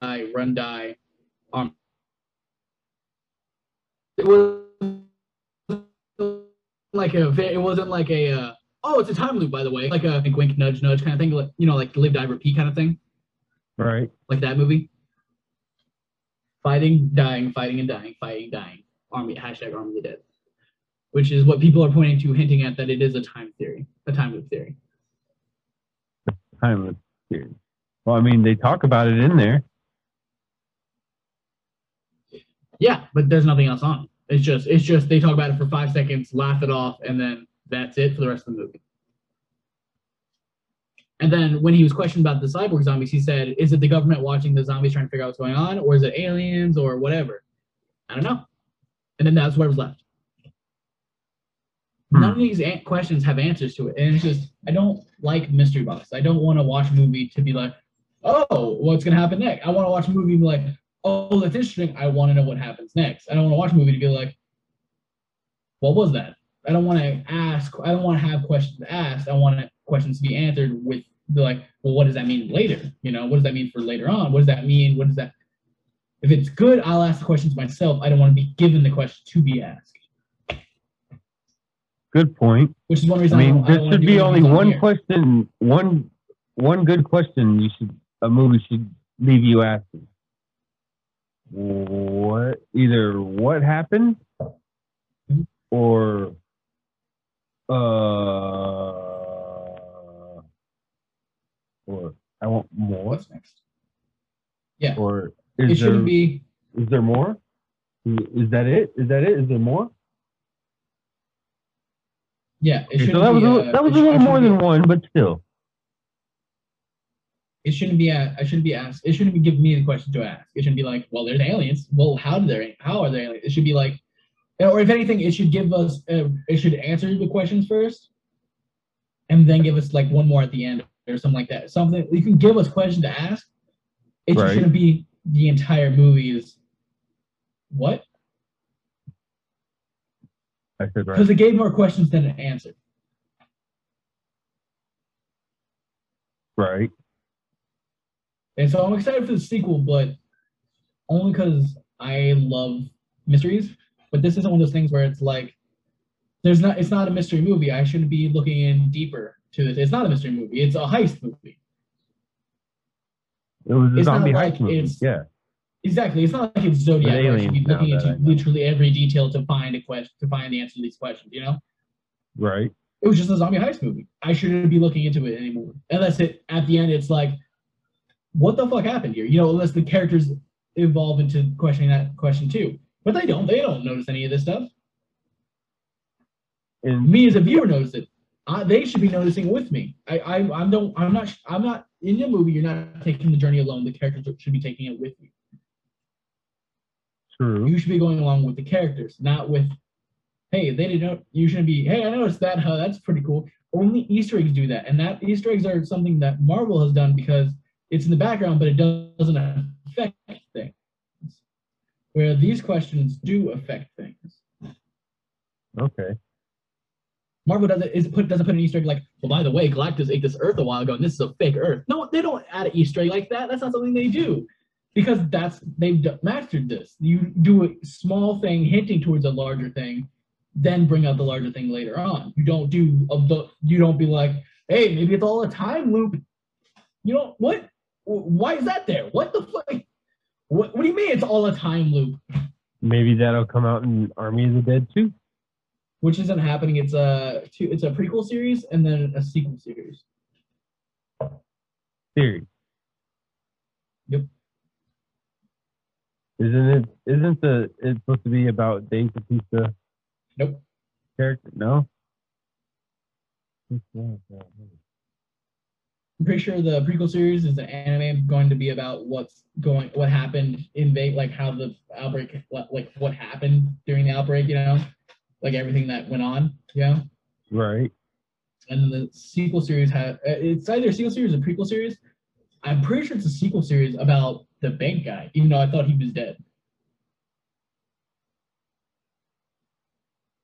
die run, die." Um, it was like a. It wasn't like a. Uh, oh, it's a time loop, by the way. Like a wink, wink, nudge, nudge kind of thing. Like you know, like live, die, repeat kind of thing. Right. like that movie. Fighting, dying, fighting and dying, fighting, dying. Army hashtag Army of the Dead. which is what people are pointing to, hinting at that it is a time theory, a time loop theory. Timeless theory. Well, I mean, they talk about it in there. Yeah, but there's nothing else on it. It's just it's just they talk about it for five seconds, laugh it off, and then that's it for the rest of the movie. And then when he was questioned about the cyborg zombies, he said, "Is it the government watching the zombies trying to figure out what's going on, or is it aliens, or whatever?" I don't know. And then that's where it was left. Hmm. None of these an- questions have answers to it, and it's just I don't like mystery box. I don't want to watch a movie to be like, "Oh, what's gonna happen next?" I want to watch a movie and be like, "Oh, that's interesting. I want to know what happens next." I don't want to watch a movie to be like, "What was that?" I don't want to ask. I don't want to have questions asked. I want questions to be answered with the like, well, what does that mean later? You know, what does that mean for later on? What does that mean? What does that? If it's good, I'll ask the questions myself. I don't want to be given the question to be asked, Good point. which is one reason. I mean, don't- there should be only one here. question, one one good question. You should a movie should leave you asking. What either what happened or uh or I want more What's next? Yeah. Or it there be. is there more? Is, is that it? Is that it? Is there more? Yeah, it Okay, so that was a, uh, that was a little more than one, but still. It shouldn't be. a- I shouldn't be asked. It shouldn't be giving me the question to ask. It shouldn't be like, well, there's aliens. Well, how do they? How are they? Aliens? It should be like, or if anything, it should give us. Uh, it should answer the questions first, and then give us like one more at the end or something like that. Something you can give us questions to ask. It Right. shouldn't be the entire movie is what I said right. because it gave more questions than it answered. Right. And so I'm excited for the sequel, but only because I love mysteries. But this isn't one of those things where it's like, there's not. It's not a mystery movie. I shouldn't be looking in deeper to this. It's not a mystery movie. It's a heist movie. It was a It's zombie like heist movie. it's- Yeah. Exactly. It's not like it's Zodiac where I should be looking into literally every detail to find a question to find the answer to these questions. You know, Right. it was just a zombie heist movie. I shouldn't be looking into it anymore. Unless it at the end it's like, what the fuck happened here? You know, unless the characters evolve into questioning that question too. But they don't. They don't notice any of this stuff. And Me as a viewer notice it. I, they should be noticing with me. I, I, I'm don't. I'm not. I'm not in the movie. You're not taking the journey alone. The characters should be taking it with you. true. You should be going along with the characters, not with, hey, they didn't. You shouldn't be. Hey, I noticed that. Huh, that's pretty cool. Only Easter eggs do that, and that Easter eggs are something that Marvel has done because it's in the background, but it doesn't affect things. Where these questions do affect things. Okay. Marvel doesn't is put doesn't put an Easter egg like, well, by the way, Galactus ate this Earth a while ago, and this is a fake Earth. No, they don't add an Easter egg like that. That's not something they do, because that's they've mastered this. You do a small thing hinting towards a larger thing, then bring out the larger thing later on. You don't do of the you don't be like, hey, maybe it's all a time loop. You know what? Why is that there? What the fuck? What, what do you mean it's all a time loop? Maybe that'll come out in Army of the Dead too. Which isn't happening. It's a two, it's a prequel series and then a sequel series. Theory. Yep. Isn't it? Isn't the it's supposed to be about Dave Bautista Nope. character? No. I'm pretty sure the prequel series is an anime going to be about what's going, what happened in Vegas, like how the outbreak, like what happened during the outbreak, you know, like everything that went on, you know. Right. And then the sequel series had it's either a sequel series or prequel series. I'm pretty sure it's a sequel series about the bank guy, even though I thought he was dead.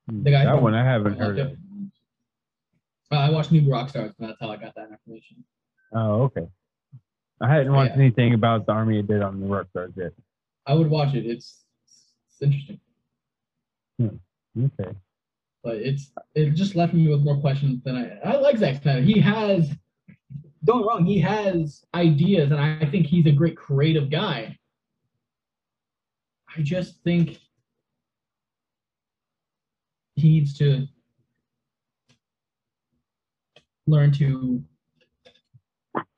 The guy that one I haven't heard of. Uh, I watched New Rockstars, and that's how I got that information. Oh, okay. I hadn't watched Yeah. anything about the Army it did on the Rockstars yet. I would watch it. It's it's interesting. Hmm. Okay. but it's it just left me with more questions than I I like Zack Snyder. He has don't wrong, he has ideas and I think he's a great creative guy. I just think he needs to learn to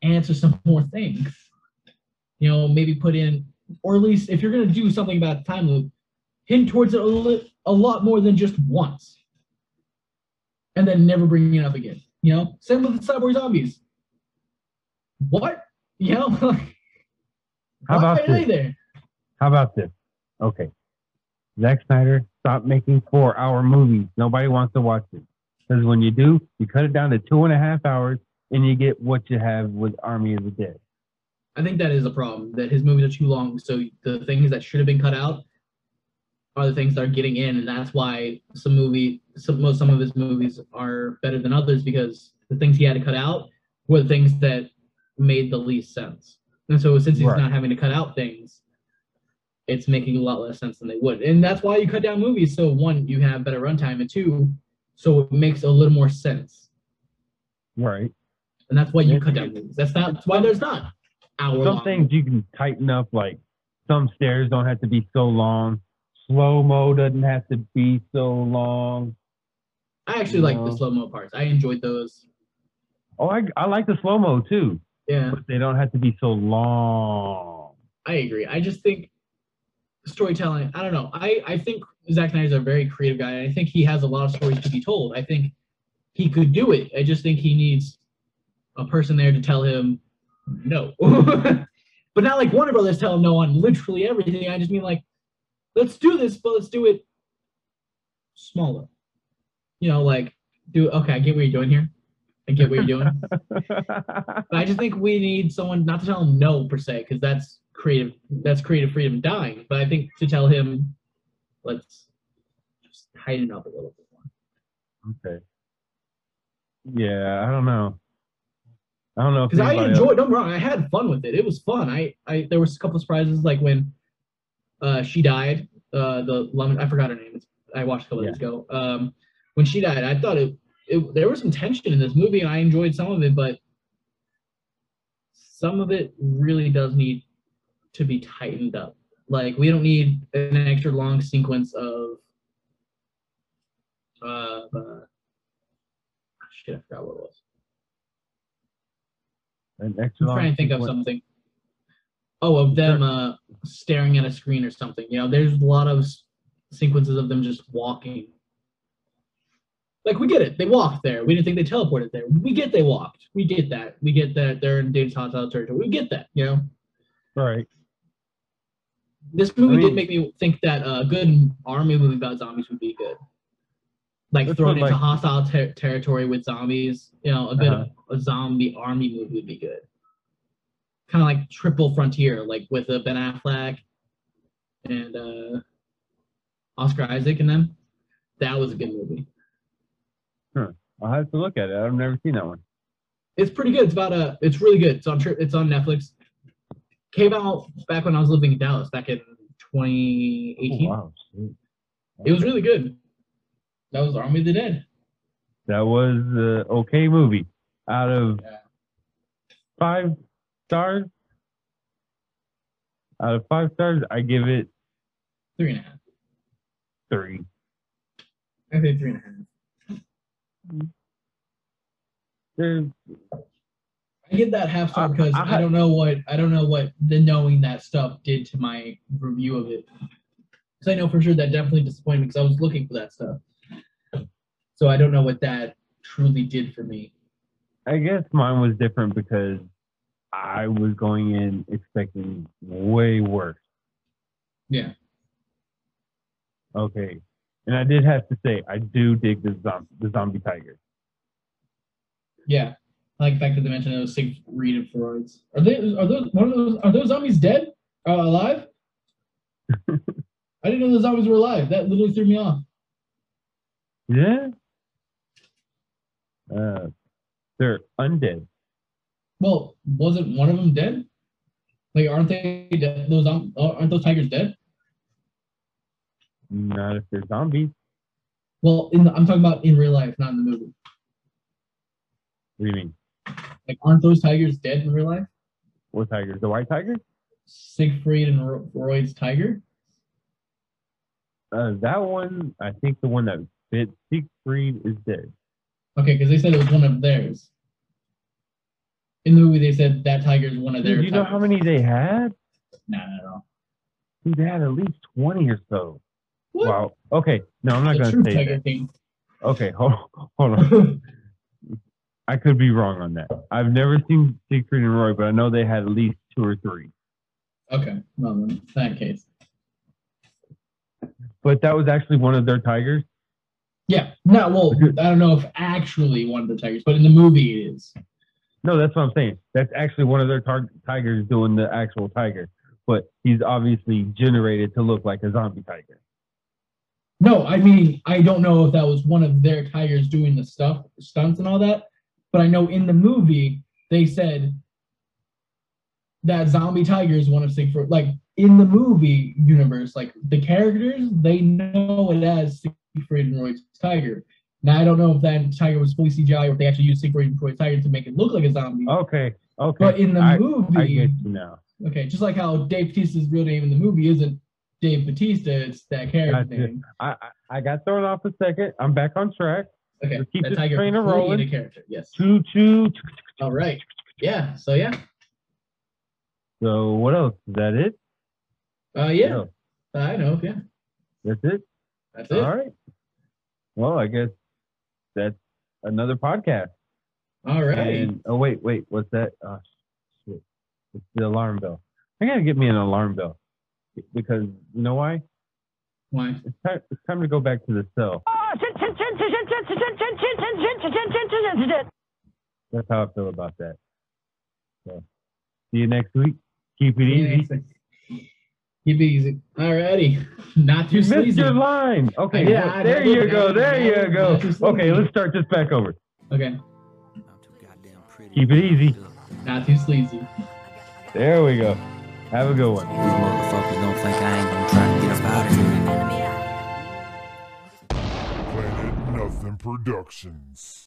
answer some more things. You know, maybe put in, or at least if you're going to do something about the time loop, hint towards it a, li- a lot more than just once. And then never bring it up again. You know, same with the Cyborg Zombies. What? You know, How about why are they this? there? How about this? Okay. Zack Snyder, stop making four hour movies. Nobody wants to watch it. Because when you do, you cut it down to two and a half hours and you get what you have with Army of the Dead. I think that is a problem. That his movies are too long. So the things that should have been cut out are the things that are getting in, and that's why some movie, some most some of his movies are better than others because the things he had to cut out were the things that made the least sense. And so since he's Right. not having to cut out things, it's making a lot less sense than they would. And that's why you cut down movies. So one, you have better runtime, and two, so it makes a little more sense. Right. And that's why you cut down movies. That's not that's why there's not hour Some long things you can tighten up, like some stairs don't have to be so long. Slow mo doesn't have to be so long. I actually like the slow mo parts. I enjoyed those. Oh, I, I like the slow mo too, Yeah, but they don't have to be so long. I agree. I just think storytelling. I don't know. I I think Zack Snyder's a very creative guy. I think he has a lot of stories to be told. I think he could do it. I just think he needs a person there to tell him no. but not like Warner Brothers tell him no on literally everything. I just mean like, let's do this, but let's do it smaller. You know, like do okay. I get what you're doing here. I get what you're doing. But I just think we need someone not to tell him no per se, because that's creative. That's creative freedom dying. But I think to tell him, let's just tighten up a little bit more. okay. Yeah, I don't know. I don't know Because I enjoyed. Don't wrong. I had fun with it. It was fun. I, I there was a couple of surprises like when uh, she died. Uh, the lemon. I forgot her name. It's, I watched a couple Yeah. days ago. Um, when she died, I thought it, it. There was some tension in this movie, and I enjoyed some of it, but some of it really does need to be tightened up. Like we don't need an extra long sequence of. Uh, uh, shit, I forgot what it was. An extra I'm trying to think of something. Oh, of them uh, staring at a screen or something. You know, there's a lot of sequences of them just walking. Like we get it, they walked there. We didn't think they teleported there. We get they walked. We get that. We get that they're in Dave's hostile territory. We get that. You know, Right. this movie mean- did make me think that a good army movie about zombies would be good. Like That's thrown into like- hostile ter- territory with zombies. You know, a good Uh-huh. a zombie army movie would be good. Kind of like Triple Frontier, like with uh, Ben Affleck and uh, Oscar Isaac and them. That was a good movie. I'll have to look at it. I've never seen that one. It's pretty good. It's about a. It's really good. It's on. tri- It's on Netflix. Came out back when I was living in Dallas, back in 2018. Oh, wow. sweet. It was really good. That was Army of the Dead. That was a okay movie. Out of Yeah. five stars, out of five stars, I give it Three and a half. three. I say three and a half. There's I give that half star I- because I- I, don't know what I don't know what the knowing that stuff did to my review of it. Because I know for sure that definitely disappointed me because I was looking for that stuff. So I don't know what that truly did for me. I guess mine was different because I was going in expecting way worse. Yeah. Okay. And I did have to say, I do dig the, zom- the zombie tiger. Yeah. I like the fact that they mentioned those Siegfried and Freud's. Are they are those one of those are those zombies dead? Uh, alive? I didn't know the zombies were alive. That literally threw me off. Yeah. Uh, they're undead. Well, wasn't one of them dead? Like, aren't they dead? Those zom- aren't those tigers dead? Not if they're zombies. Well, in the, I'm talking about in real life, not in the movie. What do you mean? Like, aren't those tigers dead in real life? What tigers? The white tiger? Siegfried and Ro- Royd's tiger. Uh, that one, I think the one that bit Siegfried is dead. Okay, because they said it was one of theirs. In the movie, they said that tiger is one of their. Do you know how many they had? Nah, not at all. Dude, they had at least 20 or so. What? Wow. Okay. No, I'm not going to say tiger that. king. Okay. Hold, hold on. I could be wrong on that. I've never seen Siegfried and Roy, but I know they had at least two or three. okay, well, then, in that case. But that was actually one of their tigers. Yeah, no, well, I don't know if actually one of the tigers, but in the movie it is. No, that's what I'm saying. That's actually one of their tar- tigers doing the actual tiger. But he's obviously generated to look like a zombie tiger. No, I mean, I don't know if that was one of their tigers doing the stuff, stunts and all that, but I know in the movie they said that zombie tiger is one of Siegfried. Like in the movie universe, like the characters, they know it as Siegfried and Roy's tiger. Now I don't know if that tiger was fully CGI or if they actually used Siegfried and Roy's tiger to make it look like a zombie. Okay. Okay. but in the I, movie, I get you now. okay, just like how Dave Batista's real name in the movie isn't Dave Batista, it's that character name. I, I I got thrown off a second. I'm back on track. Okay, Just keep that this tiger train rolling. a character. Yes. Choo choo. All right. Yeah. So yeah. So what else? Is that it? Uh, yeah. I know. Yeah. that's it. That's it. All right. Well, I guess that's another podcast. All right. And oh wait, wait, what's that? Oh shit! It's the alarm bell. I gotta get me an alarm bell because you know why? Why? It's time. It's time to go back to the cell. That's how I feel about that. So, see you next week. Keep it easy. Keep it easy. All righty. Not too You missed your line. Okay, Yeah, well, there you go. There you go. Not too sleazy. Okay, let's start this back over. Okay. Keep it easy. Not too sleazy. There we go. Have a good one. These motherfuckers don't think I ain't gonna try to get up out of here. Planet Nothing Productions.